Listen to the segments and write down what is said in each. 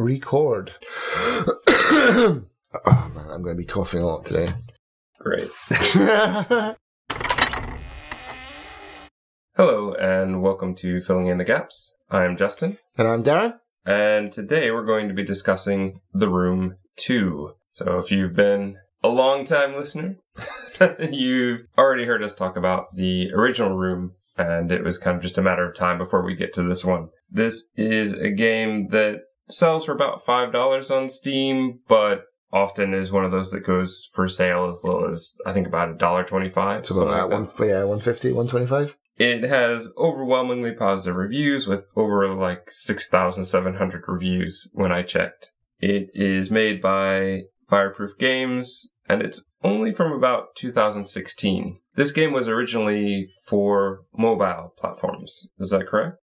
record. oh man, I'm going to be coughing a lot today. Great. Hello, and welcome to Filling in the Gaps. I'm Justin, and I'm Darren. and today we're going to be discussing The Room 2. So if you've been a long time listener, you've already heard us talk about the original Room, and it was kind of just a matter of time before we get to this one. This is a game that sells for about $5 on Steam, but often is one of those that goes for sale as low as I think about a dollar twenty-five. It's about that one, yeah, 150, 125. It has overwhelmingly positive reviews with over like 6,700 reviews when I checked. It is made by Fireproof Games and it's only from about 2016. This game was originally for mobile platforms. Is that correct?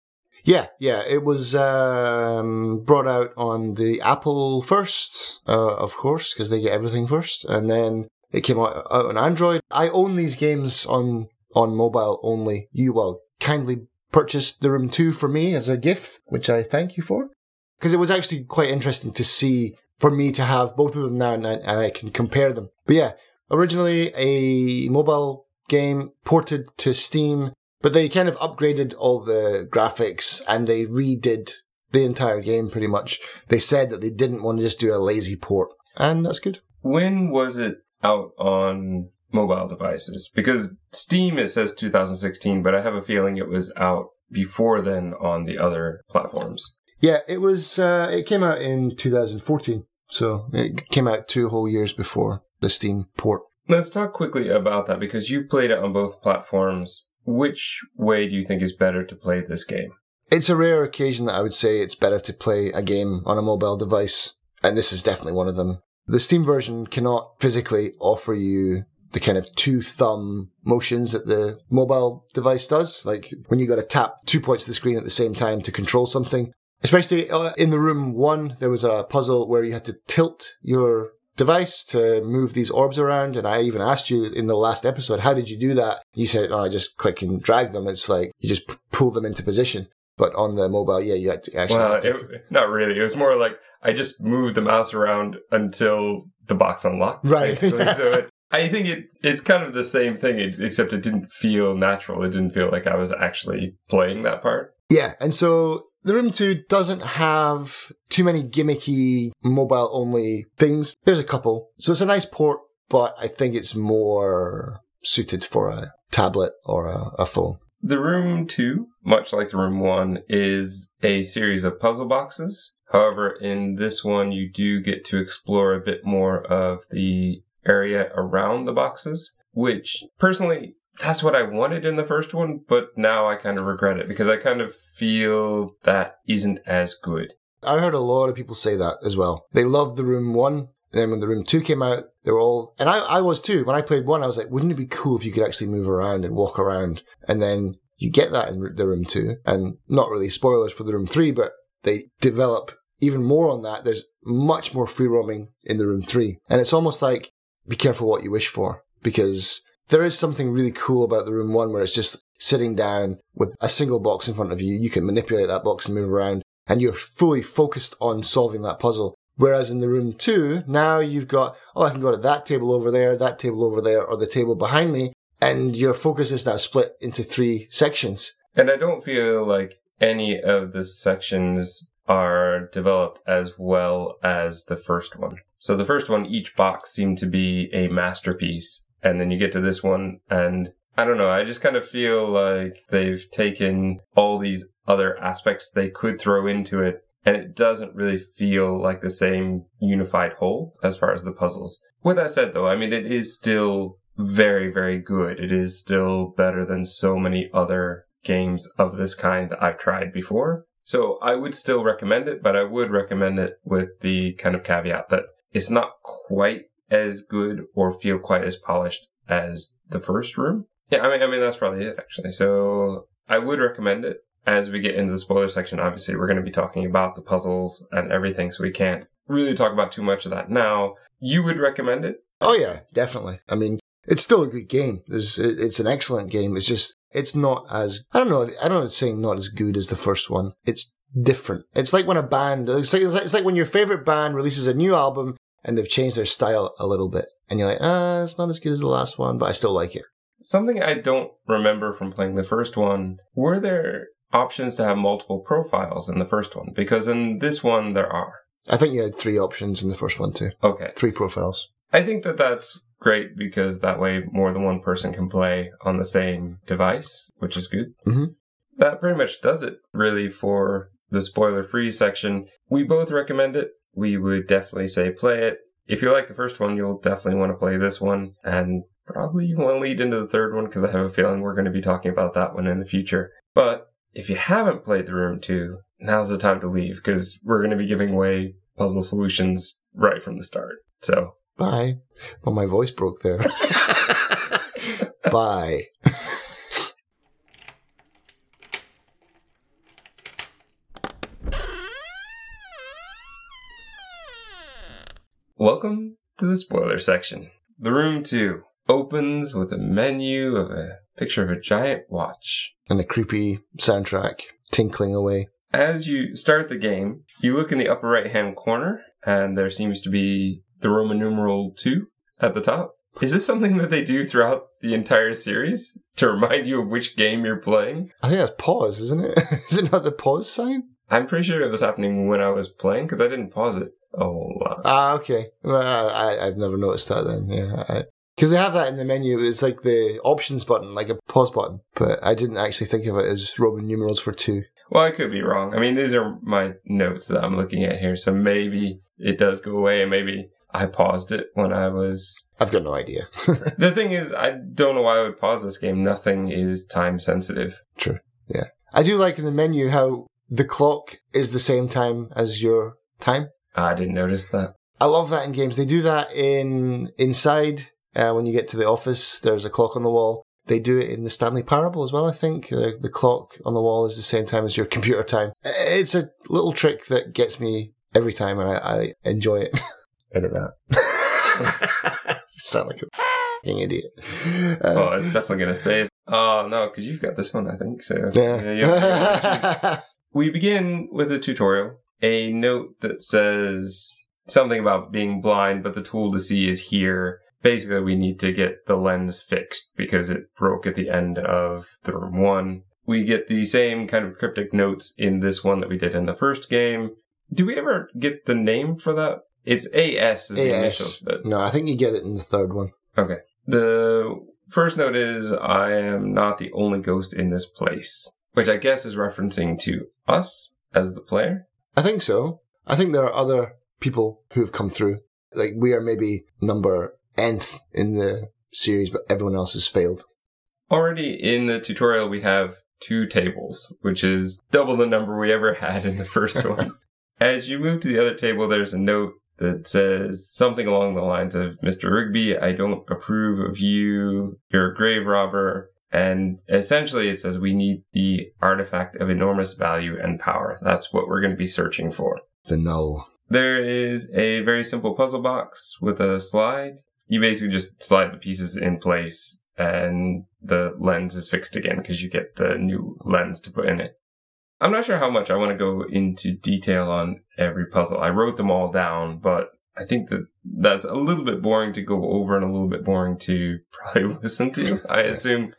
Yeah, yeah. It was um, brought out on the Apple first, uh, of course, because they get everything first, and then it came out, out on Android. I own these games on on mobile only. You will kindly purchased the Room Two for me as a gift, which I thank you for, because it was actually quite interesting to see for me to have both of them now, and I, and I can compare them. But yeah, originally a mobile game ported to Steam but they kind of upgraded all the graphics and they redid the entire game pretty much. They said that they didn't want to just do a lazy port, and that's good. When was it out on mobile devices? Because Steam it says 2016, but I have a feeling it was out before then on the other platforms. Yeah, it was. Uh, it came out in 2014, so it came out two whole years before the Steam port. Let's talk quickly about that because you've played it on both platforms. Which way do you think is better to play this game? It's a rare occasion that I would say it's better to play a game on a mobile device, and this is definitely one of them. The Steam version cannot physically offer you the kind of two thumb motions that the mobile device does. Like when you got to tap two points of the screen at the same time to control something. Especially uh, in the room one, there was a puzzle where you had to tilt your device to move these orbs around. And I even asked you in the last episode, how did you do that? You said, oh, I just click and drag them. It's like you just p- pull them into position. But on the mobile, yeah, you had to actually. Well, to... it, not really. It was more like I just moved the mouse around until the box unlocked. Right. so it, I think it it's kind of the same thing, except it didn't feel natural. It didn't feel like I was actually playing that part. Yeah, and so the Room 2 doesn't have too many gimmicky mobile only things. There's a couple. So it's a nice port, but I think it's more suited for a tablet or a, a phone. The Room 2, much like the Room 1, is a series of puzzle boxes. However, in this one, you do get to explore a bit more of the area around the boxes, which personally that's what I wanted in the first one, but now I kind of regret it because I kind of feel that isn't as good. I heard a lot of people say that as well. They loved the Room 1, and then when the Room 2 came out, they were all, and I, I was too. When I played 1, I was like, wouldn't it be cool if you could actually move around and walk around? And then you get that in the Room 2, and not really spoilers for the Room 3, but they develop even more on that. There's much more free roaming in the Room 3. And it's almost like, be careful what you wish for, because there is something really cool about the room one where it's just sitting down with a single box in front of you. You can manipulate that box and move around and you're fully focused on solving that puzzle. Whereas in the room two, now you've got, oh, I can go to that table over there, that table over there, or the table behind me. And your focus is now split into three sections. And I don't feel like any of the sections are developed as well as the first one. So the first one, each box seemed to be a masterpiece and then you get to this one and I don't know. I just kind of feel like they've taken all these other aspects they could throw into it and it doesn't really feel like the same unified whole as far as the puzzles. With that said though, I mean, it is still very, very good. It is still better than so many other games of this kind that I've tried before. So I would still recommend it, but I would recommend it with the kind of caveat that it's not quite as good or feel quite as polished as the first room. Yeah, I mean, I mean that's probably it actually. So I would recommend it. As we get into the spoiler section, obviously we're going to be talking about the puzzles and everything, so we can't really talk about too much of that now. You would recommend it? Oh yeah, definitely. I mean, it's still a good game. It's, it's an excellent game. It's just it's not as I don't know. I don't know. It's saying not as good as the first one. It's different. It's like when a band, it's like, it's like when your favorite band releases a new album and they've changed their style a little bit. And you're like, ah, it's not as good as the last one, but I still like it. Something I don't remember from playing the first one, were there options to have multiple profiles in the first one? Because in this one, there are. I think you had three options in the first one too. Okay. Three profiles. I think that that's great because that way more than one person can play on the same device, which is good. Mhm. That pretty much does it really for the spoiler free section. We both recommend it. We would definitely say play it. If you like the first one, you'll definitely want to play this one and probably you want to lead into the third one because I have a feeling we're going to be talking about that one in the future. But if you haven't played The Room 2, now's the time to leave because we're going to be giving away puzzle solutions right from the start. So Bye. Well, my voice broke there. Bye. Welcome to the spoiler section. The room 2 opens with a menu of a picture of a giant watch. And a creepy soundtrack tinkling away. As you start the game, you look in the upper right hand corner and there seems to be the Roman numeral 2 at the top. Is this something that they do throughout the entire series to remind you of which game you're playing? I think that's pause, isn't it? Is it not the pause sign? I'm pretty sure it was happening when I was playing because I didn't pause it whole lot. Ah, okay. Well, I, I've never noticed that then. Yeah. Because they have that in the menu. It's like the options button, like a pause button. But I didn't actually think of it as Roman numerals for two. Well, I could be wrong. I mean, these are my notes that I'm looking at here, so maybe it does go away, and maybe I paused it when I was. I've got no idea. The thing is, I don't know why I would pause this game. Nothing is time sensitive. True. Yeah. I do like in the menu how the clock is the same time as your time. I didn't notice that. I love that in games. They do that in Inside. Uh, when you get to the office, there's a clock on the wall. They do it in the Stanley Parable as well. I think uh, the clock on the wall is the same time as your computer time. It's a little trick that gets me every time, and I, I enjoy it. Edit that. Sound like a f***ing idiot. Uh, Oh, it's definitely going to stay. Oh, no, because you've got this one, I think. So, yeah. yeah. We begin with a tutorial, a note that says something about being blind, but the tool to see is here. Basically, we need to get the lens fixed because it broke at the end of the room one. We get the same kind of cryptic notes in this one that we did in the first game. Do we ever get the name for that? It's AS is the initials, but No, I think you get it in the third one. Okay. The first note is I am not the only ghost in this place, which I guess is referencing to us as the player. I think so. I think there are other people who have come through. Like we are maybe number nth in the series, but everyone else has failed. Already in the tutorial, we have two tables, which is double the number we ever had in the first one. As you move to the other table, there's a note that says something along the lines of, Mr. Rigby, I don't approve of you. You're a grave robber. And essentially it says we need the artifact of enormous value and power. That's what we're going to be searching for. The null. There is a very simple puzzle box with a slide. You basically just slide the pieces in place and the lens is fixed again because you get the new lens to put in it. I'm not sure how much I want to go into detail on every puzzle. I wrote them all down, but I think that that's a little bit boring to go over and a little bit boring to probably listen to. I assume.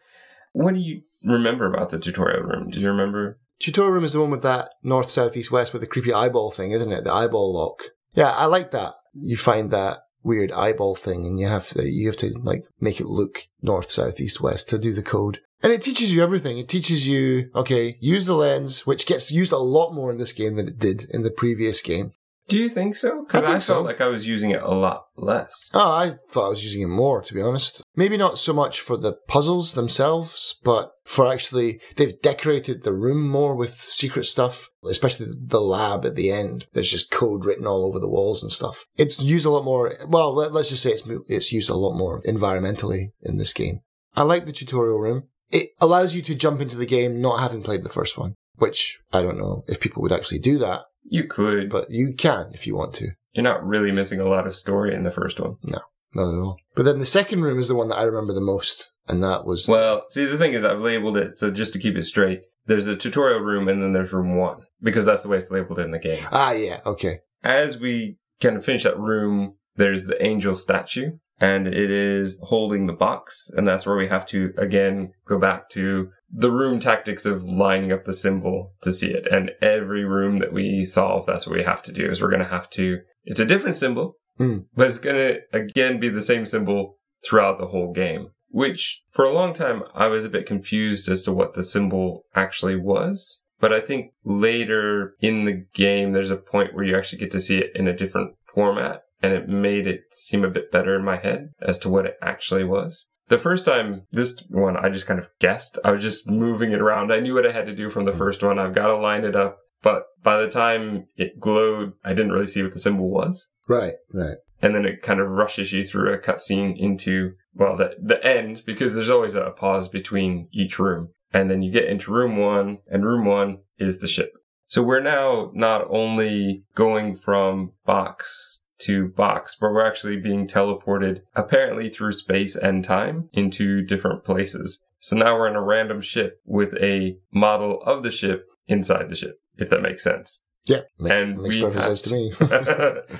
What do you remember about the tutorial room? Do you remember? Tutorial room is the one with that north, south, east, west with the creepy eyeball thing, isn't it? The eyeball lock. Yeah, I like that. You find that weird eyeball thing and you have to, you have to like make it look north, south, east, west to do the code. And it teaches you everything. It teaches you, okay, use the lens, which gets used a lot more in this game than it did in the previous game. Do you think so? Because I I, think so. felt like I was using it a lot less. Oh, I thought I was using it more, to be honest. Maybe not so much for the puzzles themselves, but for actually, they've decorated the room more with secret stuff, especially the lab at the end. There's just code written all over the walls and stuff. It's used a lot more, well, let- let's just say it's, it's used a lot more environmentally in this game. I like the tutorial room. It allows you to jump into the game not having played the first one, which I don't know if people would actually do that, You could, but you can if you want to. you're not really missing a lot of story in the first one. No, not at all. But then the second room is the one that I remember the most, and that was Well, see, the thing is, I've labeled it so just to keep it straight. There's a tutorial room, and then there's room one. because that's the way it's labeled in the game. Ah, yeah, okay. As we kind of finish that room, there's the angel statue and it is holding the box. And that's where we have to again go back to the room tactics of lining up the symbol to see it. And every room that we solve, that's what we have to do is we're going to have to, it's a different symbol, Hmm. but it's going to again be the same symbol throughout the whole game, which for a long time I was a bit confused as to what the symbol actually was. But I think later in the game, there's a point where you actually get to see it in a different format and it made it seem a bit better in my head as to what it actually was. The first time, this one, I just kind of guessed. I was just moving it around. I knew what I had to do from the hmm. first one. I've got to line it up. But by the time it glowed, I didn't really see what the symbol was. Right, right. And then it kind of rushes you through a cutscene into, well, the, the end, because there's always a pause between each room. And then you get into room one, and room one is the ship. So we're now not only going from box to box, but we're actually being teleported apparently through space and time into different places. So now we're in a random ship with a model of the ship inside the ship, if that makes sense. Yeah, makes, And makes we perfect sense to me.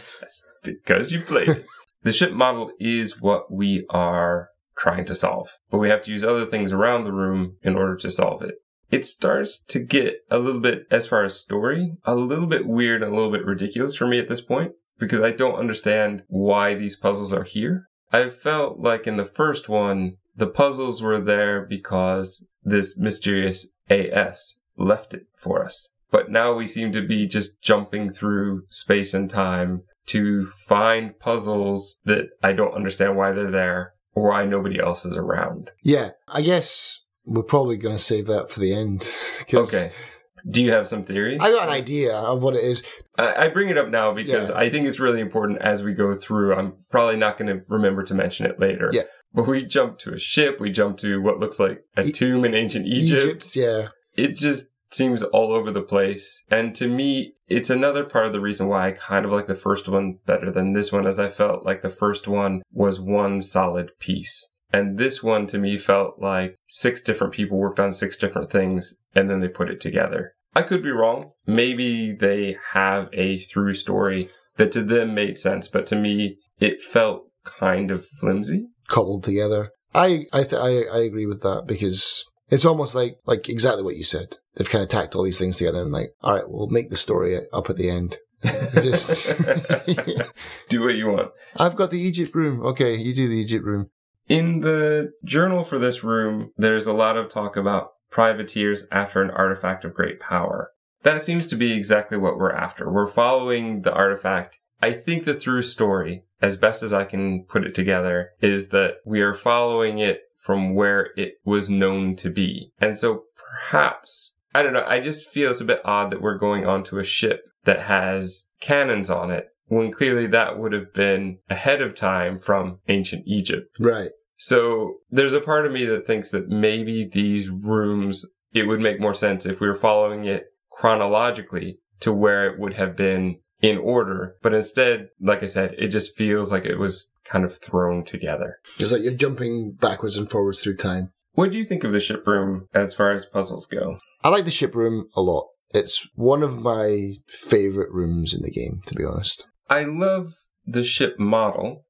Because you played it. The ship model is what we are trying to solve, but we have to use other things around the room in order to solve it. It starts to get a little bit, as far as story, a little bit weird and a little bit ridiculous for me at this point because I don't understand why these puzzles are here. I felt like in the first one, the puzzles were there because this mysterious AS left it for us. But now we seem to be just jumping through space and time to find puzzles that I don't understand why they're there or why nobody else is around. yeah, I guess we're probably going to save that for the end. Okay. Do you have some theories? I got an idea of what it is. I, I bring it up now because Yeah. I think it's really important as we go through. I'm probably not going to remember to mention it later. Yeah. But we jump to a ship. We jump to what looks like a E- tomb in ancient Egypt. yeah. It just seems all over the place. And to me, it's another part of the reason why I kind of like the first one better than this one, as I felt like the first one was one solid piece. And this one to me felt like six different people worked on six different things and then they put it together. I could be wrong. Maybe they have a through story that to them made sense, but to me, it felt kind of flimsy. Cobbled together. I I, th- I I agree with that because it's almost like like exactly what you said. They've kind of tacked all these things together and like, all right, we'll make the story up at the end. Just, Do what you want. I've got the Egypt room. Okay, you do the Egypt room. In the journal for this room, there's a lot of talk about privateers after an artifact of great power. That seems to be exactly what we're after. We're following the artifact. I think the through story, as best as I can put it together, is that we are following it from where it was known to be. And so perhaps, I don't know, I just feel it's a bit odd that we're going onto a ship that has cannons on it when clearly that would have been ahead of time from ancient Egypt. Right. So there's a part of me that thinks that maybe these rooms, it would make more sense if we were following it chronologically to where it would have been in order. But instead, like I said, it just feels like it was kind of thrown together. It's like you're jumping backwards and forwards through time. What do you think of the ship room as far as puzzles go? I like the ship room a lot. It's one of my favorite rooms in the game, to be honest. I love the ship model.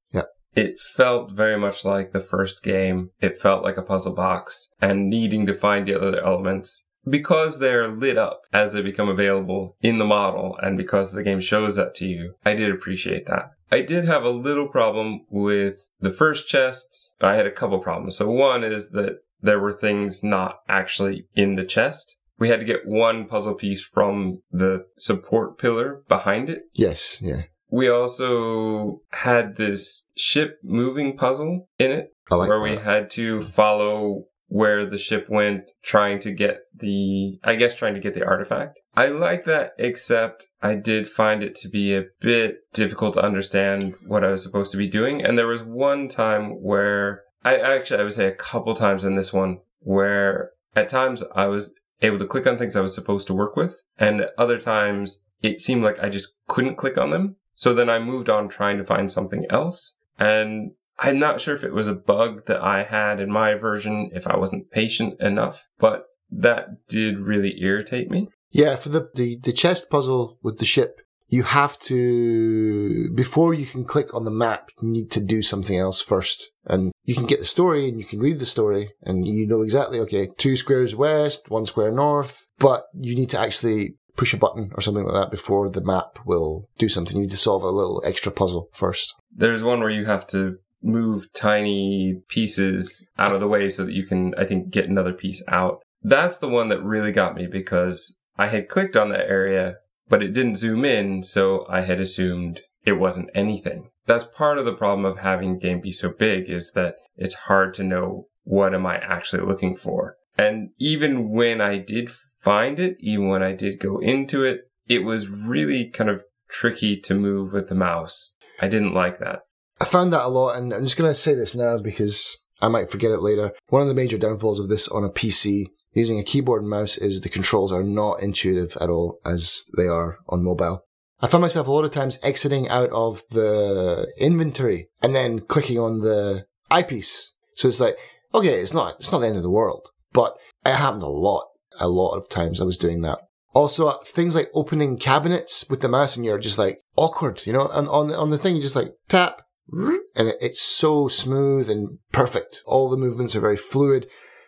It felt very much like the first game. It felt like a puzzle box and needing to find the other elements. Because they're lit up as they become available in the model and because the game shows that to you, I did appreciate that. I did have a little problem with the first chest. I had a couple problems. So one is that there were things not actually in the chest. We had to get one puzzle piece from the support pillar behind it. Yes, yeah. We also had this ship moving puzzle in it like where that. we had to follow where the ship went trying to get the, I guess trying to get the artifact. I like that, except I did find it to be a bit difficult to understand what I was supposed to be doing. And there was one time where I actually, I would say a couple times in this one where at times I was able to click on things I was supposed to work with. And other times it seemed like I just couldn't click on them. So then I moved on trying to find something else. And I'm not sure if it was a bug that I had in my version, if I wasn't patient enough, but that did really irritate me. Yeah, for the, the, the chest puzzle with the ship, you have to, before you can click on the map, you need to do something else first. And you can get the story and you can read the story and you know exactly, okay, two squares west, one square north, but you need to actually push a button or something like that before the map will do something. You need to solve a little extra puzzle first. There's one where you have to move tiny pieces out of the way so that you can, I think, get another piece out. That's the one that really got me because I had clicked on that area, but it didn't zoom in, so I had assumed it wasn't anything. That's part of the problem of having game be so big is that it's hard to know what am I actually looking for. And even when I did find it, even when I did go into it, it was really kind of tricky to move with the mouse. I didn't like that. I found that a lot, and I'm just going to say this now because I might forget it later. One of the major downfalls of this on a PC using a keyboard and mouse is the controls are not intuitive at all as they are on mobile. I found myself a lot of times exiting out of the inventory and then clicking on the eyepiece. So it's like, okay, it's not, it's not the end of the world, but it happened a lot, a lot of times I was doing that. Also, things like opening cabinets with the mouse and you're just like awkward, you know, and on, on the thing, you just like tap and it's so smooth and perfect. All the movements are very fluid.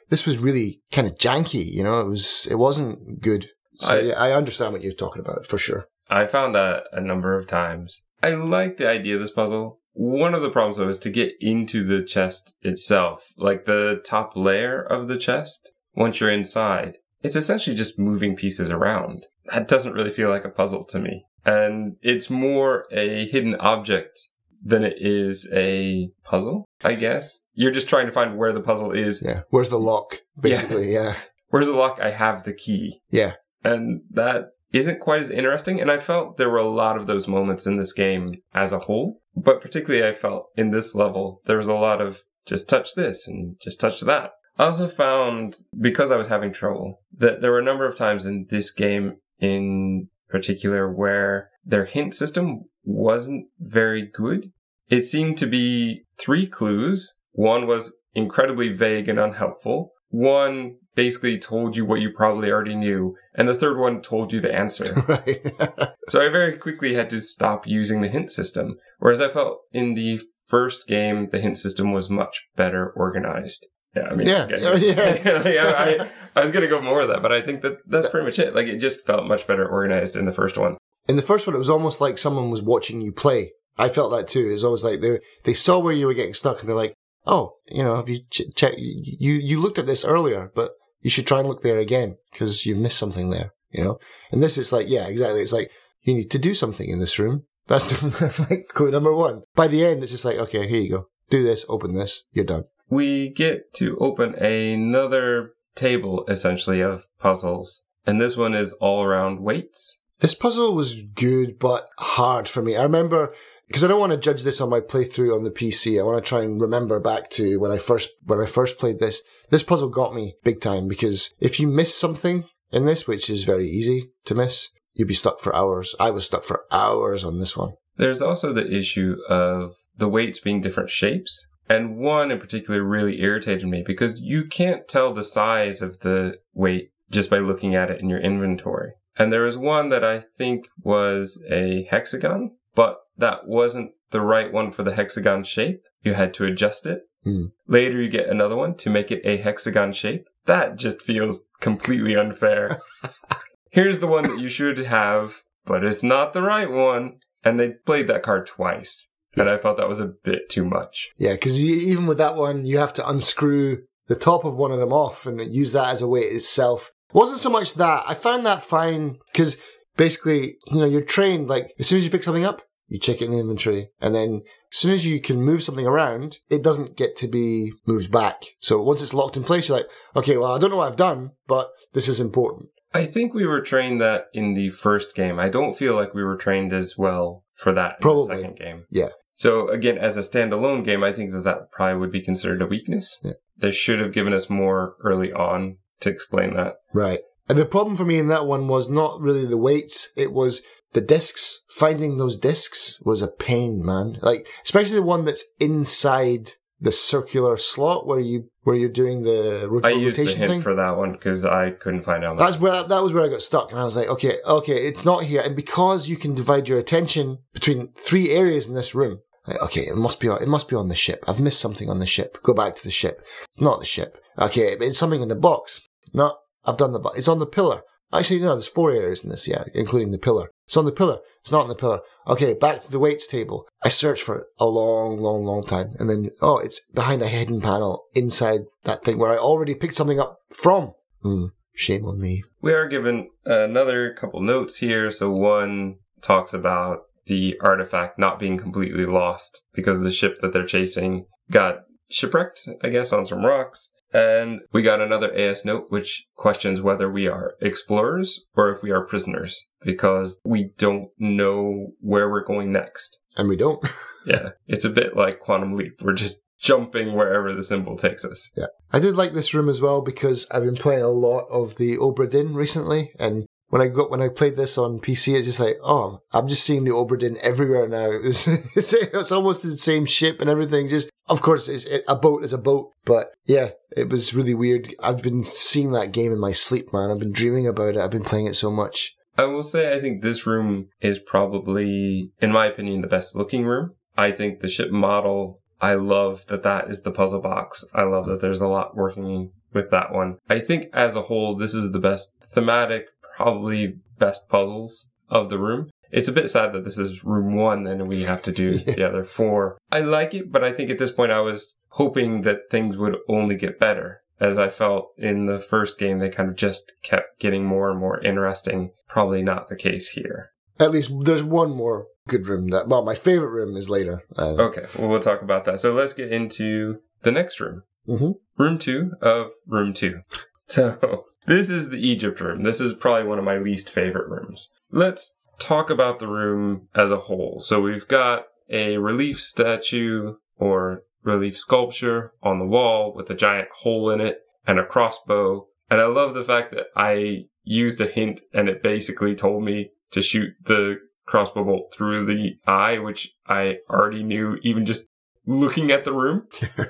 This was really kind of janky, you know, it was, it wasn't good. So I- yeah, I understand what you're talking about for sure. I found that a number of times. I like the idea of this puzzle. One of the problems though is to get into the chest itself, like the top layer of the chest. Once you're inside, it's essentially just moving pieces around. That doesn't really feel like a puzzle to me. And it's more a hidden object than it is a puzzle, I guess. You're just trying to find where the puzzle is. Yeah. Where's the lock? Basically, yeah. Where's the lock? I have the key. Yeah. And that isn't quite as interesting. And I felt there were a lot of those moments in this game as a whole. But particularly, I felt in this level, there was a lot of just touch this and just touch that. I also found, because I was having trouble, that there were a number of times in this game in particular where their hint system wasn't very good. It seemed to be three clues. One was incredibly vague and unhelpful. One basically told you what you probably already knew. And the third one told you the answer. right. So I very quickly had to stop using the hint system. Whereas I felt in the first game, the hint system was much better organized. Yeah, I mean, Yeah. Oh, yeah. like, I, I, I was going to go more of that, but I think that that's pretty much it. Like, it just felt much better organized in the first one. In the first one, it was almost like someone was watching you play. I felt that too. It was always like they they saw where you were getting stuck, and they're like, "Oh, you know, have you ch- check you you looked at this earlier, but you should try and look there again because you missed something there." You know, and this is like, yeah, exactly. It's like you need to do something in this room. That's the, like clue number one. By the end, it's just like, okay, here you go. Do this, open this, you're done. We get to open another table, essentially, of puzzles. And this one is all around weights. This puzzle was good, but hard for me. I remember because I don't want to judge this on my playthrough on the PC. I want to try and remember back to when I first when I first played this. This puzzle got me big time because if you miss something in this, which is very easy to miss, you'd be stuck for hours. I was stuck for hours on this one. There's also the issue of the weights being different shapes. And one in particular really irritated me because you can't tell the size of the weight just by looking at it in your inventory. And there was one that I think was a hexagon, but that wasn't the right one for the hexagon shape. You had to adjust it. Hmm. Later you get another one to make it a hexagon shape. That just feels completely unfair. Here's the one that you should have, but it's not the right one. And they played that card twice. And I felt that was a bit too much. Yeah, because even with that one, you have to unscrew the top of one of them off and use that as a weight itself. It wasn't so much that I found that fine because basically, you know, you're trained like as soon as you pick something up, you check it in the inventory, and then as soon as you can move something around, it doesn't get to be moved back. So once it's locked in place, you're like, okay, well, I don't know what I've done, but this is important. I think we were trained that in the first game. I don't feel like we were trained as well for that in Probably. the second game. Yeah. So again, as a standalone game, I think that that probably would be considered a weakness. Yeah. They should have given us more early on to explain that. Right. And the problem for me in that one was not really the weights, it was the discs. Finding those discs was a pain, man. Like, especially the one that's inside the circular slot where you where you're doing the ro- I used the rotation hint thing. for that one because I couldn't find out. That's where that was where I got stuck, and I was like, okay, okay, it's not here, and because you can divide your attention between three areas in this room, like, okay, it must be on, it must be on the ship. I've missed something on the ship. Go back to the ship. It's not the ship. Okay, it's something in the box. No, I've done the box. It's on the pillar. Actually, no, there's four areas in this, yeah, including the pillar. It's on the pillar. It's not on the pillar. Okay, back to the weights table. I searched for it a long, long, long time. And then, oh, it's behind a hidden panel inside that thing where I already picked something up from. Hmm, shame on me. We are given another couple notes here. So one talks about the artifact not being completely lost because the ship that they're chasing got shipwrecked, I guess, on some rocks. And we got another AS note which questions whether we are explorers or if we are prisoners because we don't know where we're going next. And we don't. Yeah, it's a bit like Quantum Leap. We're just jumping wherever the symbol takes us. Yeah. I did like this room as well because I've been playing a lot of the Obra Dinn recently and when I got when I played this on PC, it's just like, oh, I'm just seeing the Obra Dinn everywhere now. It was, it's, it's almost the same ship and everything. Just, of course, it's, it, a boat is a boat, but yeah, it was really weird. I've been seeing that game in my sleep, man. I've been dreaming about it. I've been playing it so much. I will say I think this room is probably, in my opinion, the best looking room. I think the ship model, I love that that is the puzzle box. I love that there's a lot working with that one. I think as a whole, this is the best thematic, probably best puzzles of the room. It's a bit sad that this is room one, then we have to do the other four. I like it, but I think at this point I was hoping that things would only get better. As I felt in the first game, they kind of just kept getting more and more interesting. Probably not the case here. At least there's one more good room that, well, my favorite room is later. Uh, Okay, well, we'll talk about that. So let's get into the next room. mhm. Room two of room two. So this is the Egypt room. This is probably one of my least favorite rooms. Let's talk about the room as a whole. So we've got a relief statue or relief sculpture on the wall with a giant hole in it and a crossbow. And I love the fact that I used a hint and it basically told me to shoot the crossbow bolt through the eye, which I already knew even just looking at the room.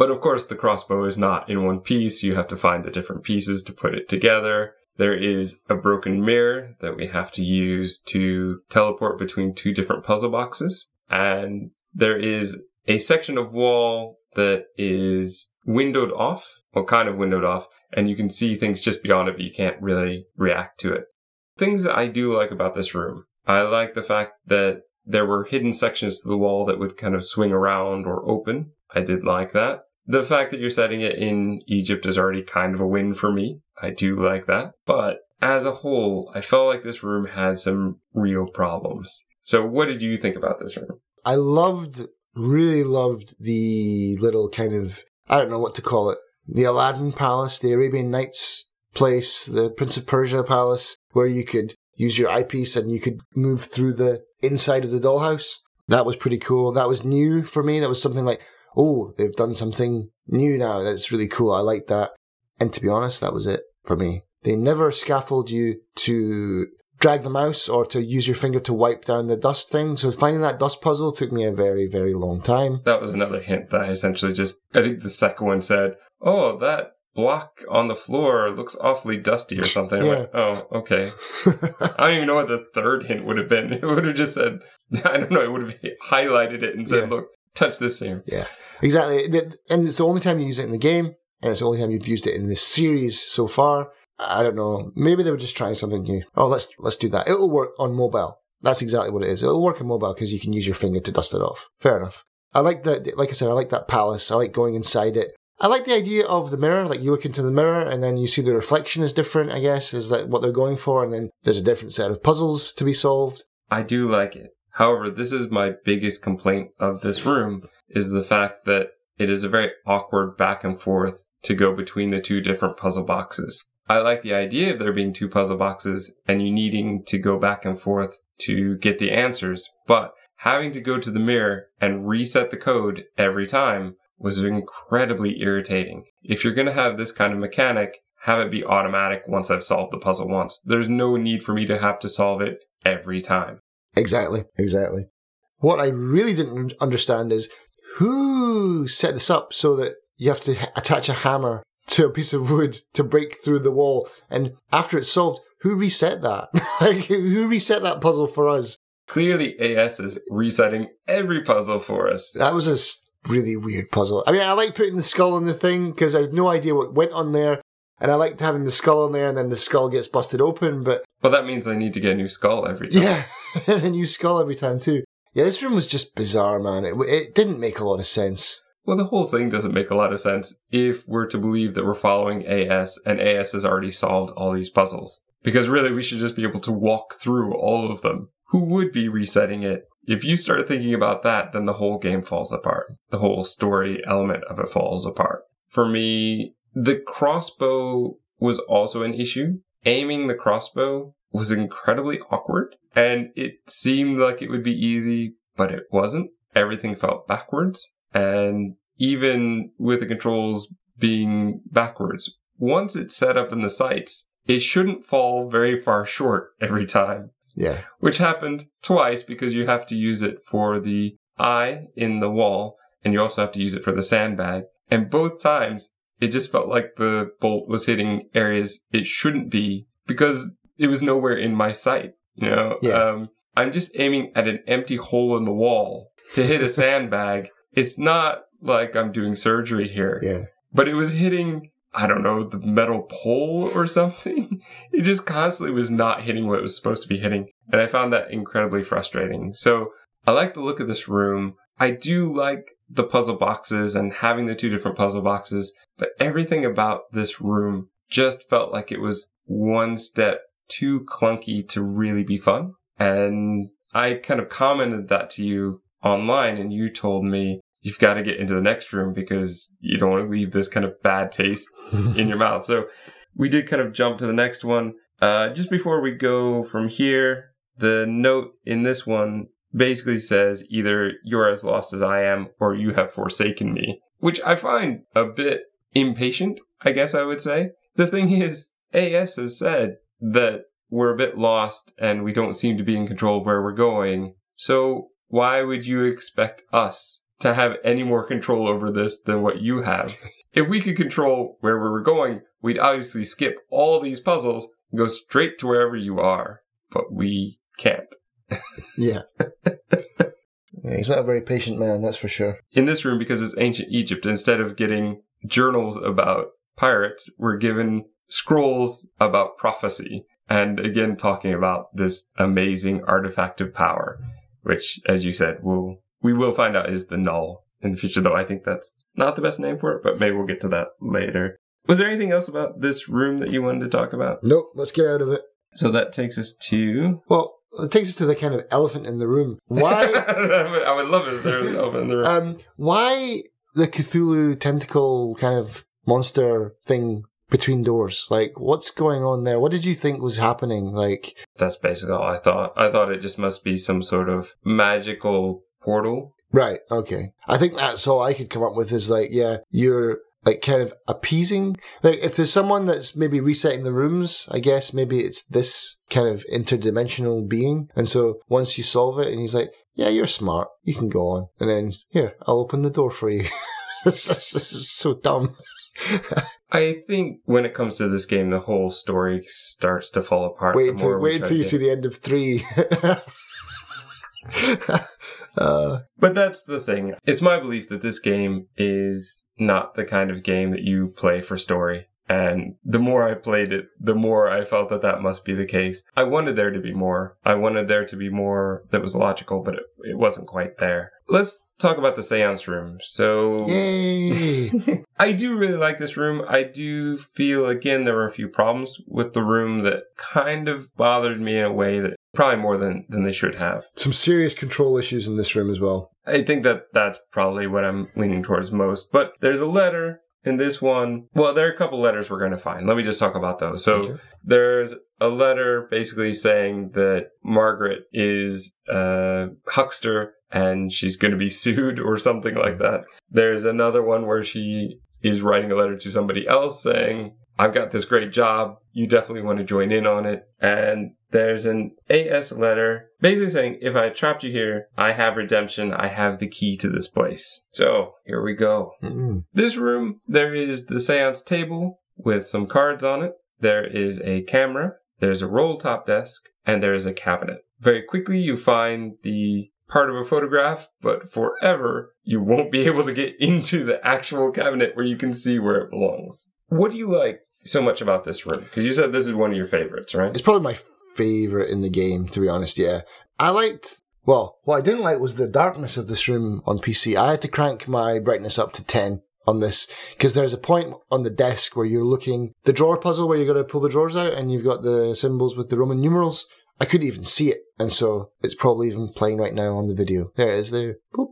But of course, the crossbow is not in one piece. You have to find the different pieces to put it together. There is a broken mirror that we have to use to teleport between two different puzzle boxes. And there is a section of wall that is windowed off, well, kind of windowed off, and you can see things just beyond it, but you can't really react to it. Things that I do like about this room. I like the fact that there were hidden sections to the wall that would kind of swing around or open. I did like that. The fact that you're setting it in Egypt is already kind of a win for me. I do like that. But as a whole, I felt like this room had some real problems. So what did you think about this room? I loved, really loved the little kind of, I don't know what to call it, the Aladdin Palace, the Arabian Nights place, the Prince of Persia Palace, where you could use your eyepiece and you could move through the inside of the dollhouse. That was pretty cool. That was new for me. That was something like, oh, they've done something new now. That's really cool. I like that. And to be honest, that was it for me. They never scaffold you to drag the mouse or to use your finger to wipe down the dust thing. So finding that dust puzzle took me a very, very long time. That was another hint that I essentially just, I think the second one said, oh, that block on the floor looks awfully dusty or something. I went, oh, okay. I don't even know what the third hint would have been. It would have just said, I don't know, it would have highlighted it and said, Yeah. look, touch this here. yeah, exactly. And it's the only time you use it in the game, and it's the only time you've used it in this series so far. I don't know. Maybe they were just trying something new. Oh, let's let's do that. It'll work on mobile. That's exactly what it is. It'll work on mobile because you can use your finger to dust it off. Fair enough. I like that. Like I said, I like that palace. I like going inside it. I like the idea of the mirror. Like you look into the mirror and then you see the reflection is different. I guess is that what they're going for, and then there's a different set of puzzles to be solved. I do like it. However, this is my biggest complaint of this room is the fact that it is a very awkward back and forth to go between the two different puzzle boxes. I like the idea of there being two puzzle boxes and you needing to go back and forth to get the answers, but having to go to the mirror and reset the code every time was incredibly irritating. If you're going to have this kind of mechanic, have it be automatic once I've solved the puzzle once. There's no need for me to have to solve it every time. Exactly. Exactly. What I really didn't understand is who set this up so that you have to h- attach a hammer to a piece of wood to break through the wall? And after it's solved, who reset that? like, who reset that puzzle for us? Clearly, AS is resetting every puzzle for us. That was a really weird puzzle. I mean, I like putting the skull on the thing because I had no idea what went on there. And I liked having the skull on there and then the skull gets busted open, but Well, that means I need to get a new skull every time. yeah, a new skull every time too. Yeah, this room was just bizarre, man. It, it didn't make a lot of sense. Well, the whole thing doesn't make a lot of sense if we're to believe that we're following AS and AS has already solved all these puzzles. Because really, we should just be able to walk through all of them. Who would be resetting it? If you start thinking about that, then the whole game falls apart. The whole story element of it falls apart. For me, the crossbow was also an issue. Aiming the crossbow was incredibly awkward and it seemed like it would be easy, but it wasn't. Everything felt backwards. And even with the controls being backwards, once it's set up in the sights, it shouldn't fall very far short every time, Yeah. which happened twice because you have to use it for the eye in the wall and you also have to use it for the sandbag. And both times it just felt like the bolt was hitting areas it shouldn't be because it was nowhere in my sight. You know, Yeah. um, I'm just aiming at an empty hole in the wall to hit a sandbag. It's not like I'm doing surgery here, Yeah. but it was hitting, I don't know, the metal pole or something. It just constantly was not hitting what it was supposed to be hitting. And I found that incredibly frustrating. So I like the look of this room. I do like the puzzle boxes and having the two different puzzle boxes, but everything about this room just felt like it was one step too clunky to really be fun. And I kind of commented that to you online and you told me you've got to get into the next room because you don't want to leave this kind of bad taste in your mouth. So we did kind of jump to the next one. Uh, just before we go from here, the note in this one basically says either you're as lost as I am or you have forsaken me, which I find a bit impatient, I guess I would say. The thing is, AS has said that we're a bit lost and we don't seem to be in control of where we're going. So why would you expect us to have any more control over this than what you have? if we could control where we were going, we'd obviously skip all these puzzles and go straight to wherever you are. But we can't. Yeah. yeah. He's not a very patient man, that's for sure. In this room, because it's ancient Egypt, instead of getting journals about pirates, we're given scrolls about prophecy. And again, talking about this amazing artifact of power, which, as you said, will we will find out is the null in the future, though I think that's not the best name for it, but maybe we'll get to that later. Was there anything else about this room that you wanted to talk about? Nope, let's get out of it. So that takes us to. Well, it takes us to the kind of elephant in the room. Why? I would love it if there was an elephant in the room. um, why the Cthulhu tentacle kind of monster thing between doors? Like, what's going on there? What did you think was happening? Like, That's basically all I thought. I thought it just must be some sort of magical portal. right, okay. I think that's all I could come up with is like, yeah, you're like kind of appeasing. Like, if there's someone that's maybe resetting the rooms, I guess maybe it's this kind of interdimensional being. And so once you solve it, and he's like, yeah, you're smart. You can go on. And then, here, I'll open the door for you. this, this this is so dumb. I think when it comes to this game, the whole story starts to fall apart. Wait until wait until you see the end of three. uh, But that's the thing. It's my belief that this game is not the kind of game that you play for story. And the more I played it, the more I felt that that must be the case. I wanted there to be more. I wanted there to be more that was logical, but it, it wasn't quite there. Let's talk about the seance room. So, yay! I do really like this room. I do feel, again, there were a few problems with the room that kind of bothered me in a way that probably more than, than they should have. Some serious control issues in this room as well. I think that that's probably what I'm leaning towards most. But there's a letter in this one. Well, there are a couple letters we're going to find. Let me just talk about those. So Okay. there's a letter basically saying that Margaret is a huckster and she's going to be sued or something like mm-hmm. that. There's another one where she is writing a letter to somebody else saying, I've got this great job. You definitely want to join in on it. And there's an AS letter basically saying, if I trapped you here, I have redemption. I have the key to this place. So here we go. Mm. This room, there is the seance table with some cards on it. There is a camera. There's a roll top desk and there is a cabinet. Very quickly, you find the part of a photograph, but forever you won't be able to get into the actual cabinet where you can see where it belongs. What do you like so much about this room? Because you said this is one of your favorites, right? It's probably my favorite in the game, to be honest. Yeah, I liked. Well, what I didn't like was the darkness of this room on PC. I had to crank my brightness up to ten on this because there's a point on the desk where you're looking the drawer puzzle where you got to pull the drawers out and you've got the symbols with the Roman numerals. I couldn't even see it, and so it's probably even playing right now on the video. There it is. There. Boop.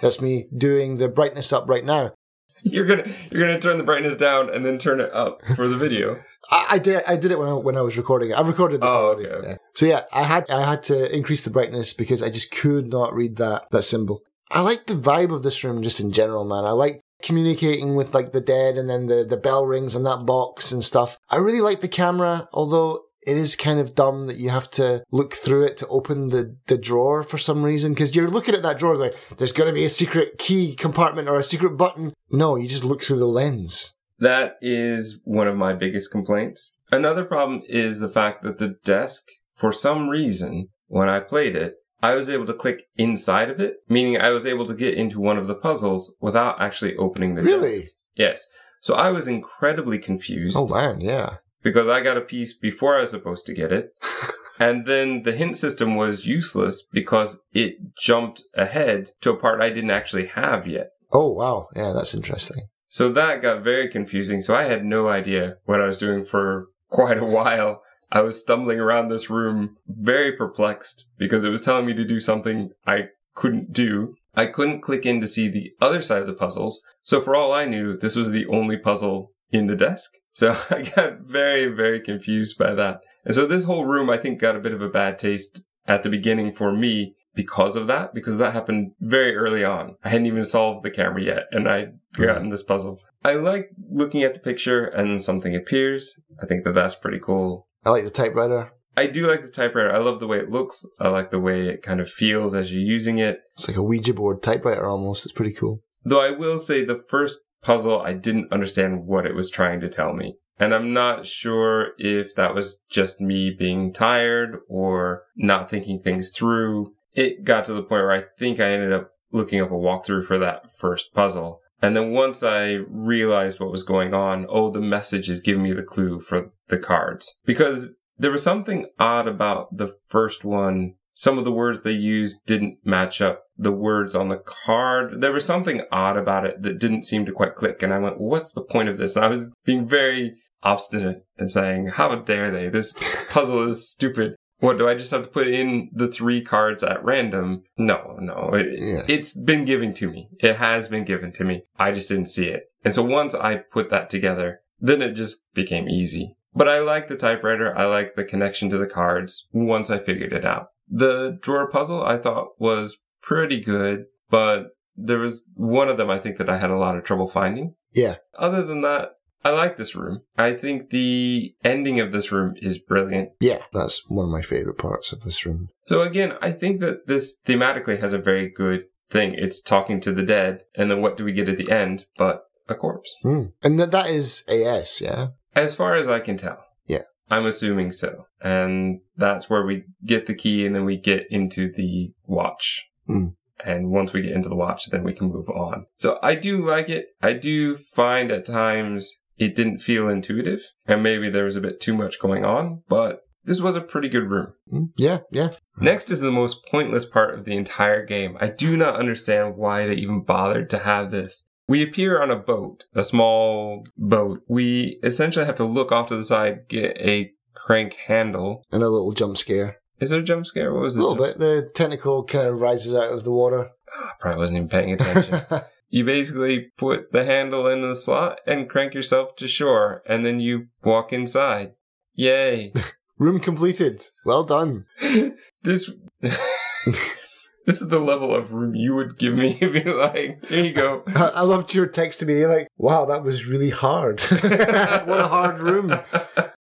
That's me doing the brightness up right now. You're gonna you're gonna turn the brightness down and then turn it up for the video. I, I did. I did it when I, when I was recording it. I've recorded this. Oh, okay, okay. Yeah. So yeah, I had I had to increase the brightness because I just could not read that that symbol. I like the vibe of this room just in general, man. I like communicating with like the dead, and then the the bell rings on that box and stuff. I really like the camera, although it is kind of dumb that you have to look through it to open the, the drawer for some reason because you're looking at that drawer going, there's going to be a secret key compartment or a secret button. No, you just look through the lens. That is one of my biggest complaints. Another problem is the fact that the desk, for some reason, when I played it, I was able to click inside of it, meaning I was able to get into one of the puzzles without actually opening the desk. Really? Yes. So I was incredibly confused Oh man, yeah. because I got a piece before I was supposed to get it. and then the hint system was useless because it jumped ahead to a part I didn't actually have yet. Oh wow, yeah, that's interesting. So that got very confusing. So I had no idea what I was doing for quite a while. I was stumbling around this room very perplexed because it was telling me to do something I couldn't do. I couldn't click in to see the other side of the puzzles. So for all I knew, this was the only puzzle in the desk. So I got very, very confused by that. And so this whole room, I think, got a bit of a bad taste at the beginning for me because of that, because that happened very early on. I hadn't even solved the camera yet, and I'd gotten this puzzle. I like looking at the picture and something appears. I think that that's pretty cool. I like the typewriter. I do like the typewriter. I love the way it looks. I like the way it kind of feels as you're using it. It's like a Ouija board typewriter almost. It's pretty cool. Though I will say the first puzzle, I didn't understand what it was trying to tell me. And I'm not sure if that was just me being tired or not thinking things through. It got to the point where I think I ended up looking up a walkthrough for that first puzzle. And then once I realized what was going on, oh, the message is giving me the clue for the cards. Because there was something odd about the first one. Some of the words they used didn't match up the words on the card. There was something odd about it that didn't seem to quite click. And I went, what's the point of this? And I was being very obstinate and saying, how dare they? This puzzle is stupid. What do I just have to put in the three cards at random? No, no. It, Yeah. It's been given to me. It has been given to me. I just didn't see it. And so once I put that together, then it just became easy. But I like the typewriter. I like the connection to the cards once I figured it out. The drawer puzzle I thought was pretty good, but there was one of them I think that I had a lot of trouble finding. Yeah. Other than that, I like this room. I think the ending of this room is brilliant. Yeah, that's one of my favorite parts of this room. So again, I think that this thematically has a very good thing. It's talking to the dead, and then what do we get at the end but a corpse? Hmm. And that is AS, yeah? As far as I can tell. Yeah. I'm assuming so. And that's where we get the key and then we get into the watch. Hmm. And once we get into the watch, then we can move on. So I do like it. I do find at times it didn't feel intuitive and maybe there was a bit too much going on, but this was a pretty good room. Hmm. Yeah, yeah. Next is the most pointless part of the entire game. I do not understand why they even bothered to have this. We appear on a boat, a small boat. We essentially have to look off to the side, get a crank handle. And a little jump scare. Is there a jump scare? What was that? A it? little bit. The tentacle kind of rises out of the water. I probably wasn't even paying attention. you basically put the handle in the slot and crank yourself to shore, and then you walk inside. Yay. room completed. Well done. this this is the level of room you would give me be like here you go I, I loved your text to me. You're like, wow, that was really hard. what a hard room.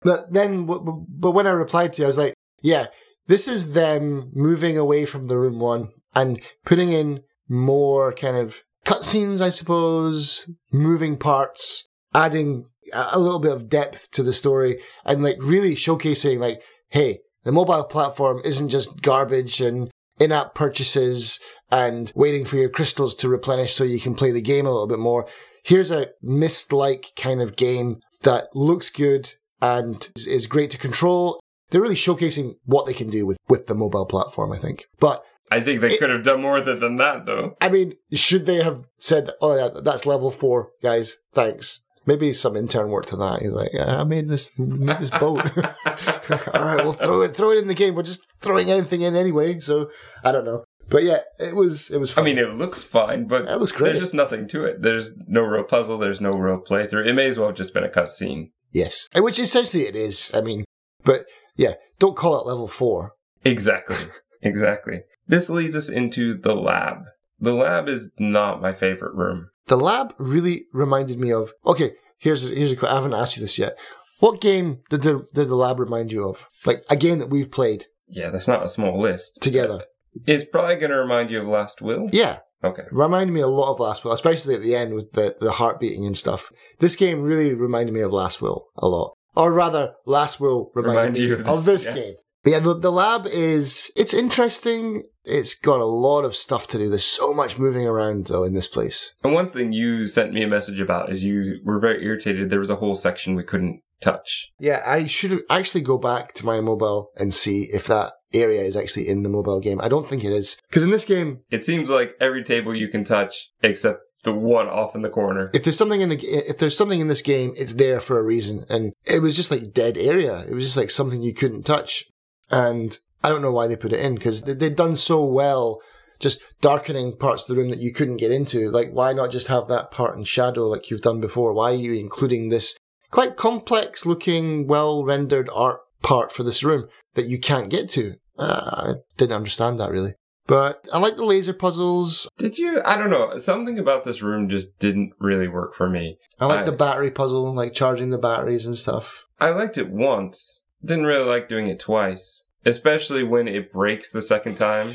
But then, but when I replied to you, I was like, Yeah, this is them moving away from the room one and putting in more kind of cutscenes, I suppose, moving parts, adding a little bit of depth to the story, and like really showcasing, like, hey, the mobile platform isn't just garbage and in-app purchases and waiting for your crystals to replenish so you can play the game a little bit more. Here's a Myst-like kind of game that looks good and is great to control. They're really showcasing what they can do with, with the mobile platform, I think. But I think they It- could have done more with it than that, though. I mean, should they have said, "Oh yeah, that's level four, guys. Thanks." Maybe some intern worked on that. He's like, "I made this, made this boat. All right, we'll throw it, throw it in the game. We're just throwing anything in anyway." So I don't know, but yeah, it was, it was. I mean, it looks fine, but It looks great. there's just nothing to it. There's no real puzzle. There's no real playthrough. It may as well have just been a cutscene. yes, which essentially it is. I mean, but yeah, don't call it level four. Exactly. exactly. This leads us into the lab. The lab is not my favorite room. The lab really reminded me of. Okay, here's here's a. que- I haven't asked you this yet. What game did the did the lab remind you of? Like a game that we've played Yeah, that's not a small list. together. It's probably going to remind you of Last Will. Yeah, Okay. reminded me a lot of Last Will, especially at the end with the, the heart beating and stuff. This game really reminded me of Last Will a lot. Or rather, Last Will reminded Remind me you of of this, this, yeah. game. But yeah, the, the lab is, it's interesting. It's got a lot of stuff to do. There's so much moving around though in this place. And one thing you sent me a message about is you were very irritated. There was a whole section we couldn't touch. Yeah, I should actually go back to my mobile and see if that area is actually in the mobile game. I don't think it is. Because in this game, It seems like every table you can touch except the one off in the corner. if there's something in the if there's something in this game, it's there for a reason, and it was just like dead area. It was just like something you couldn't touch, and I don't know why they put it in because they'd done so well, just darkening parts of the room that you couldn't get into. Like, why not just have that part in shadow like you've done before? Why are you including this quite complex looking, well rendered art part for this room that you can't get to? Uh, I didn't understand that really. But I like the laser puzzles. Did you? I don't know. Something about this room just didn't really work for me. I like I- the battery puzzle, like charging the batteries and stuff. I liked it once. Didn't really like doing it twice. Especially when it breaks the second time.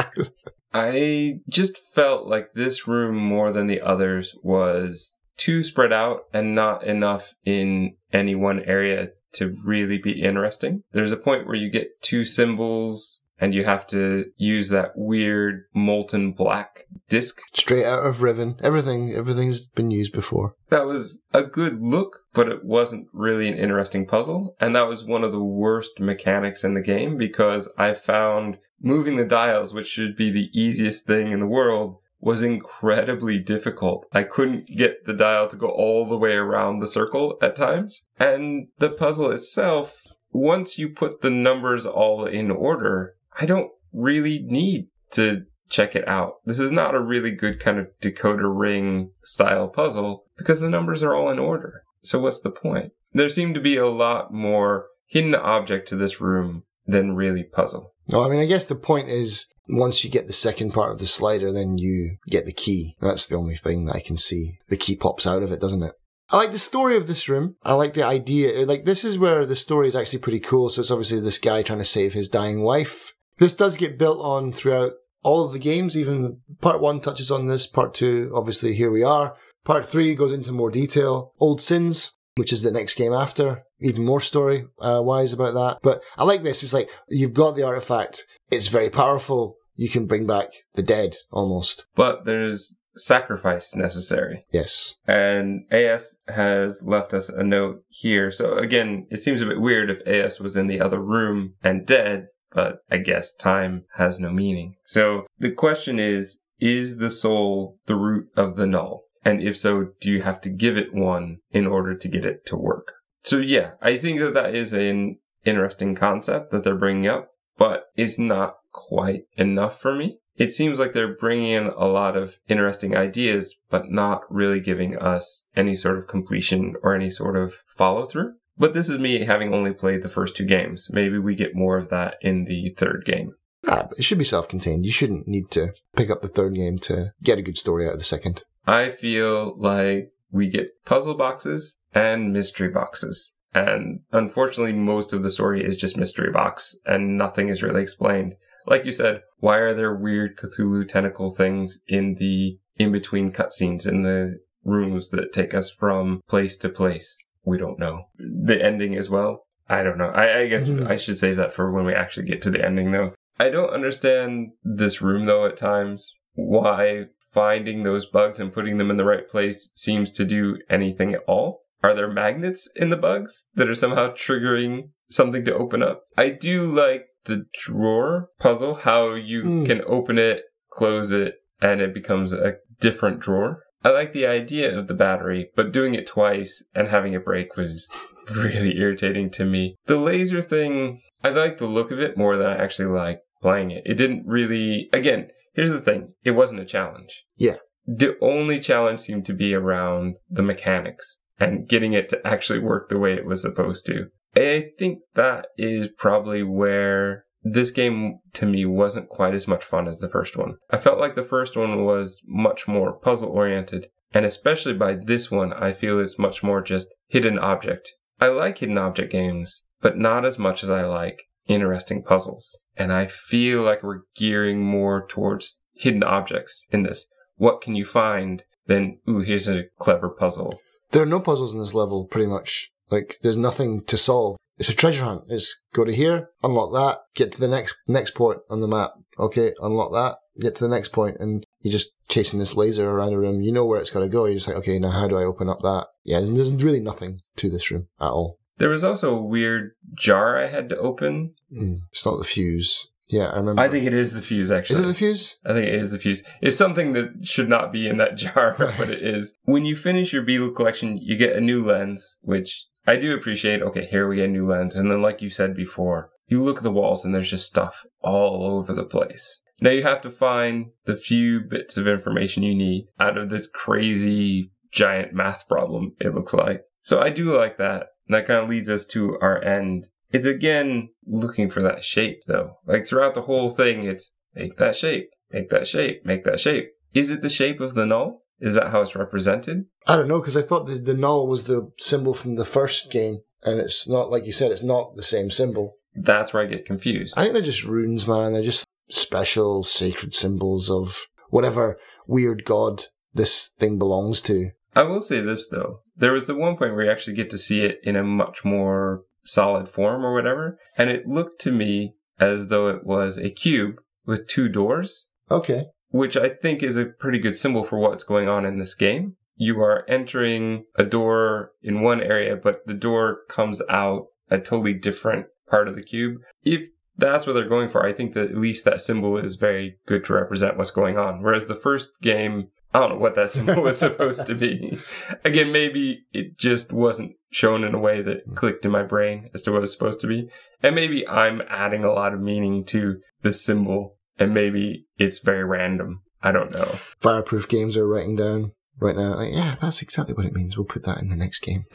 I just felt like this room more than the others was too spread out and not enough in any one area to really be interesting. There's a point where you get two symbols and you have to use that weird molten black disc. Straight out of Riven. Everything, everything's been used before. That was a good look, but it wasn't really an interesting puzzle. And that was one of the worst mechanics in the game because I found moving the dials, which should be the easiest thing in the world, was incredibly difficult. I couldn't get the dial to go all the way around the circle at times. And the puzzle itself, once you put the numbers all in order, I don't really need to check it out. This is not a really good kind of decoder ring style puzzle because the numbers are all in order. So what's the point? There seemed to be a lot more hidden object to this room than really puzzle. No, I mean, I guess the point is once you get the second part of the slider, then you get the key. That's the only thing that I can see. The key pops out of it, doesn't it? I like the story of this room. I like the idea. Like, this is where the story is actually pretty cool. So it's obviously this guy trying to save his dying wife. This does get built on throughout all of the games. Even part one touches on this. Part two, obviously, here we are. Part three goes into more detail. Old Sins, which is the next game after. Even more story uh, wise about that. But I like this. It's like you've got the artifact. It's very powerful. You can bring back the dead almost. But there's sacrifice necessary. Yes. And AS has left us a note here. So again, it seems a bit weird if AS was in the other room and dead, but I guess time has no meaning. So the question is, is the soul the root of the null? And if so, do you have to give it one in order to get it to work? So yeah, I think that that is an interesting concept that they're bringing up, but it's not quite enough for me. It seems like they're bringing in a lot of interesting ideas, but not really giving us any sort of completion or any sort of follow through. But this is me having only played the first two games. Maybe we get more of that in the third game. Ah, it should be self-contained. You shouldn't need to pick up the third game to get a good story out of the second. I feel like we get puzzle boxes and mystery boxes. And unfortunately, most of the story is just mystery box and nothing is really explained. Like you said, why are there weird Cthulhu tentacle things in the in between cutscenes in the rooms that take us from place to place? We don't know. The ending as well. I don't know. I, I guess Mhm. I should save that for when we actually get to the ending though. I don't understand this room though at times. Why finding those bugs and putting them in the right place seems to do anything at all. Are there magnets in the bugs that are somehow triggering something to open up? I do like the drawer puzzle, how you Hmm. can open it, close it, and it becomes a different drawer. I like the idea of the battery, but doing it twice and having it break was really irritating to me. The laser thing, I like the look of it more than I actually like playing it. It didn't really, again, here's the thing. It wasn't a challenge. Yeah. The only challenge seemed to be around the mechanics and getting it to actually work the way it was supposed to. I think that is probably where this game to me wasn't quite as much fun as the first one. I felt like the first one was much more puzzle oriented, and especially by this one, I feel it's much more just hidden object. I like hidden object games, but not as much as I like interesting puzzles. And I feel like we're gearing more towards hidden objects in this. What can you find? Then, ooh, here's a clever puzzle. There are no puzzles in this level, pretty much. Like, there's nothing to solve. It's a treasure hunt. It's go to here, unlock that, get to the next next point on the map. Okay, unlock that, get to the next point, and you're just chasing this laser around a room. You know where it's got to go. You're just like, okay, now how do I open up that? Yeah, there's, there's really nothing to this room at all. There was also a weird jar I had to open. Mm, it's not the fuse. Yeah, I remember. I think it is the fuse, actually. Is it the fuse? I think it is the fuse. It's something that should not be in that jar, but it is. When you finish your Beetle collection, you get a new lens, which I do appreciate. Okay, here we get new lens. And then, like you said before, you look at the walls and there's just stuff all over the place. Now you have to find the few bits of information you need out of this crazy giant math problem, it looks like. So I do like that. And that kind of leads us to our end. It's again looking for that shape though. Like throughout the whole thing, it's make that shape, make that shape, make that shape. Is it the shape of the null? Is that how it's represented? I don't know because I thought the, the null was the symbol from the first game, and it's not like you said. It's not the same symbol. That's where I get confused. I think they're just runes, man. They're just special sacred symbols of whatever weird god this thing belongs to. I will say this though. There was the one point where you actually get to see it in a much more solid form or whatever. And it looked to me as though it was a cube with two doors, Okay. Which I think is a pretty good symbol for what's going on in this game. You are entering a door in one area, but the door comes out a totally different part of the cube. If that's what they're going for, I think that at least that symbol is very good to represent what's going on. Whereas the first game, I don't know what that symbol was supposed to be. Again, maybe it just wasn't shown in a way that hmm. clicked in my brain as to what it was supposed to be. And maybe I'm adding a lot of meaning to this symbol and maybe it's very random. I don't know. Fireproof games are writing down right now. Like, yeah, that's exactly what it means. We'll put that in the next game.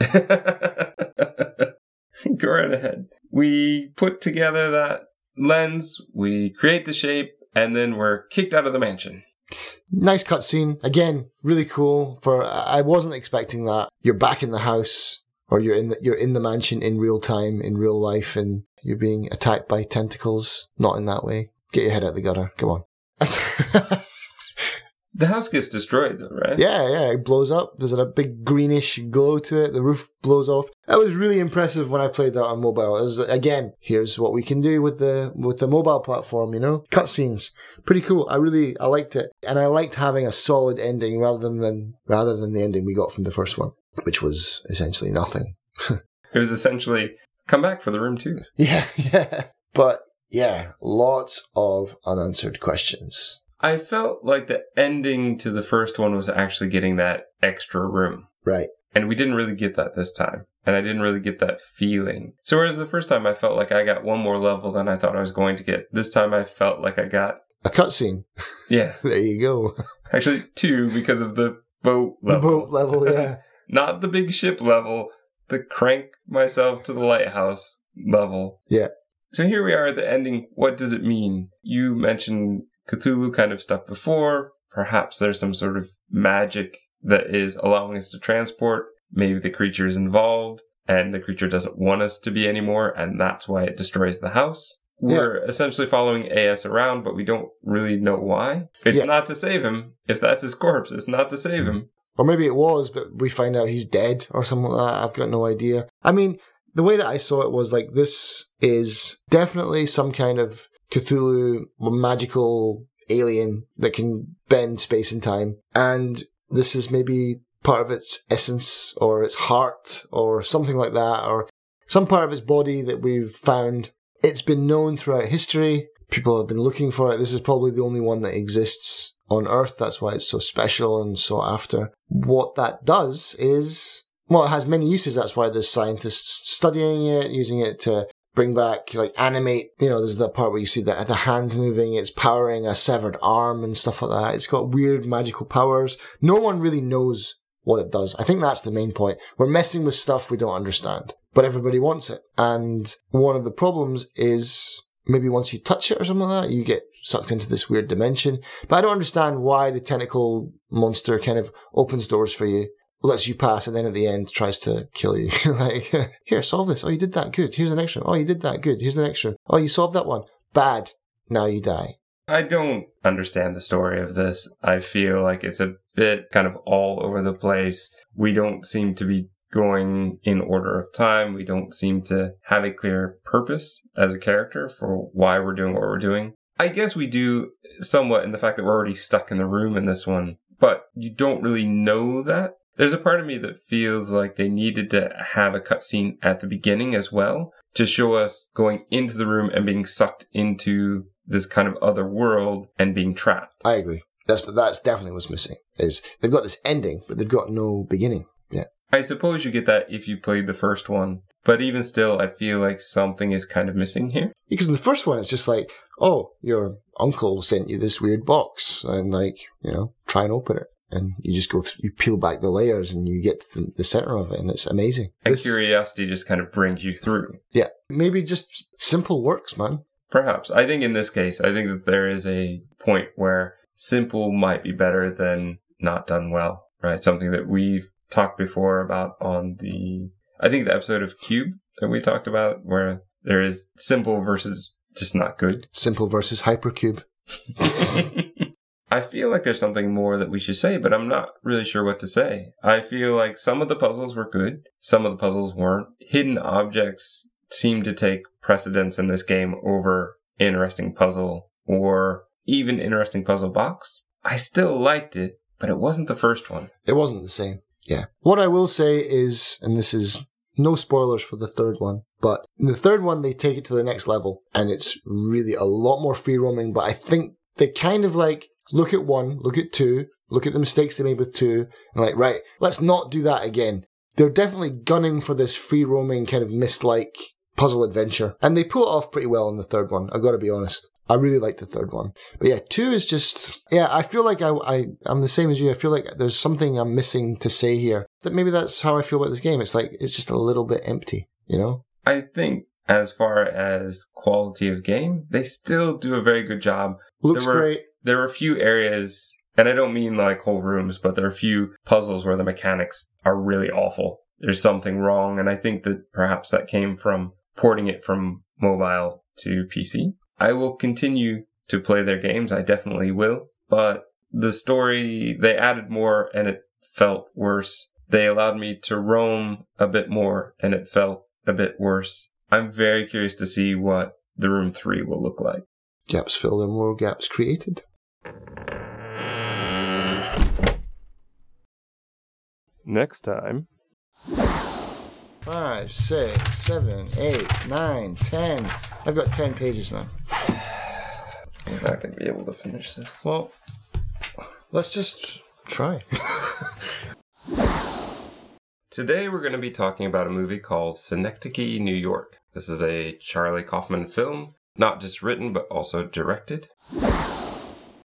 Go right ahead. We put together that lens, we create the shape, and then we're kicked out of the mansion. Nice cutscene. Again, really cool. For I wasn't expecting that. You're back in the house, or you're in the you're in the mansion in real time, in real life, and you're being attacked by tentacles. Not in that way. Get your head out the gutter. Come on. The house gets destroyed, though, right? Yeah, yeah, it blows up. There's a big greenish glow to it. The roof blows off. That was really impressive when I played that on mobile. Was, again, here's what we can do with the with the mobile platform. You know, cutscenes, pretty cool. I really I liked it, and I liked having a solid ending rather than rather than the ending we got from the first one, which was essentially nothing. It was essentially come back for the room two. Yeah, yeah, but yeah, lots of unanswered questions. I felt like the ending to the first one was actually getting that extra room. Right. And we didn't really get that this time. And I didn't really get that feeling. So whereas the first time I felt like I got one more level than I thought I was going to get, this time I felt like I got, A cutscene. yeah, There you go. actually two because of the boat level. The boat level. Yeah. Not the big ship level, the crank myself to the lighthouse level. Yeah. So here we are at the ending. What does it mean? You mentioned Cthulhu kind of stuff before. Perhaps there's some sort of magic that is allowing us to transport. Maybe the creature is involved. and the creature doesn't want us to be anymore, and that's why it destroys the house. We're essentially following AS around, but we don't really know why. It's Yeah. not to save him. If that's his corpse, it's not to save him. Or maybe it was, but we find out he's dead or something like that. I've got no idea. I mean, the way that I saw it was like this is definitely some kind of Cthulhu magical alien that can bend space and time. And this is maybe part of its essence or its heart or something like that or some part of its body that we've found. It's been known throughout history. People have been looking for it. This is probably the only one that exists on Earth. That's why it's so special and sought after. What that does is, well, it has many uses. That's why there's scientists studying it, using it to bring back, like animate, you know, there's that part where you see the, the hand moving, it's powering a severed arm and stuff like that. It's got weird magical powers. No one really knows what it does. I think that's the main point. We're messing with stuff we don't understand, but everybody wants it. And one of the problems is maybe once you touch it or something like that, you get sucked into this weird dimension. But I don't understand why the tentacle monster kind of opens doors for you, lets you pass, and then at the end tries to kill you. like, here, solve this. Oh, you did that. Good. Here's the next one. Oh, you did that. Good. Here's the next one. Oh, you solved that one. Bad. Now you die. I don't understand the story of this. I feel like it's a bit kind of all over the place. We don't seem to be going in order of time. We don't seem to have a clear purpose as a character for why we're doing what we're doing. I guess we do somewhat in the fact that we're already stuck in the room in this one, but you don't really know that. There's a part of me that feels like they needed to have a cutscene at the beginning as well to show us going into the room and being sucked into this kind of other world and being trapped. I agree. That's that's definitely what's missing. Is they've got this ending, but they've got no beginning. Yeah. I suppose you get that if you played the first one, but even still, I feel like something is kind of missing here. Because in the first one, it's just like, oh, your uncle sent you this weird box, and like, you know, try and open it. And you just go through, you peel back the layers and you get to the, the center of it, and it's amazing. And This- curiosity just kind of brings you through. yeah. Maybe just simple works, man. Perhaps. I think in this case, I think that there is a point where simple might be better than not done well, right? Something that we've talked before about on the, I think the episode of Cube that we talked about where there is simple versus just not good. Simple versus hypercube. I feel like there's something more that we should say, but I'm not really sure what to say. I feel like some of the puzzles were good, some of the puzzles weren't. Hidden objects seem to take precedence in this game over interesting puzzle or even interesting puzzle box. I still liked it, but it wasn't the first one. It wasn't the same. Yeah. What I will say is, and this is no spoilers for the third one, but in the third one, they take it to the next level and it's really a lot more free roaming. But I think they're kind of like look at one, look at two, look at the mistakes they made with two, and like, right, let's not do that again. They're definitely gunning for this free roaming kind of Myst like puzzle adventure. And they pull it off pretty well in the third one, I've got to be honest. I really like the third one. But yeah, two is just, yeah, I feel like I, I, I'm the same as you. I feel like there's something I'm missing to say here. That maybe that's how I feel about this game. It's like, it's just a little bit empty, you know? I think as far as quality of game, they still do a very good job Looks were- great. There are a few areas, and I don't mean like whole rooms, but there are a few puzzles where the mechanics are really awful. There's something wrong, and I think that perhaps that came from porting it from mobile to PC. I will continue to play their games. I definitely will, but the story, they added more and it felt worse. They allowed me to roam a bit more and it felt a bit worse. I'm very curious to see what the room three will look like. Gaps filled and more gaps created. Next time. Five, six, seven, eight, nine, ten. I've got ten pages, man. I'm not going to be able to finish this. Well, let's just try. Today we're going to be talking about a movie called Synecdoche, New York. This is a Charlie Kaufman film, not just written but also directed.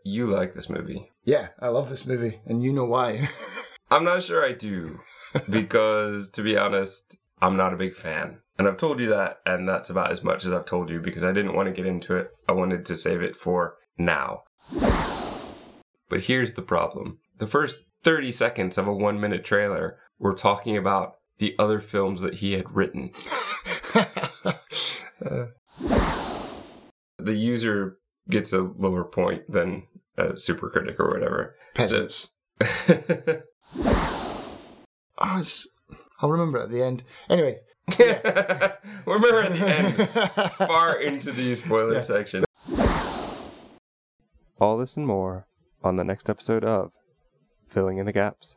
You like this movie. yeah, I love this movie, and you know why. I'm not sure I do, because to be honest, I'm not a big fan. And I've told you that, and that's about as much as I've told you because I didn't want to get into it. I wanted to save it for now. But here's the problem the first 30 seconds of a one minute trailer, we're talking about the other films that he had written. Uh, The user gets a lower point than a super critic or whatever. peasants. Oh, it's, I'll remember at the end. Anyway. Remember at the end, far into the spoiler Yeah. section. All this and more on the next episode of Filling in the Gaps.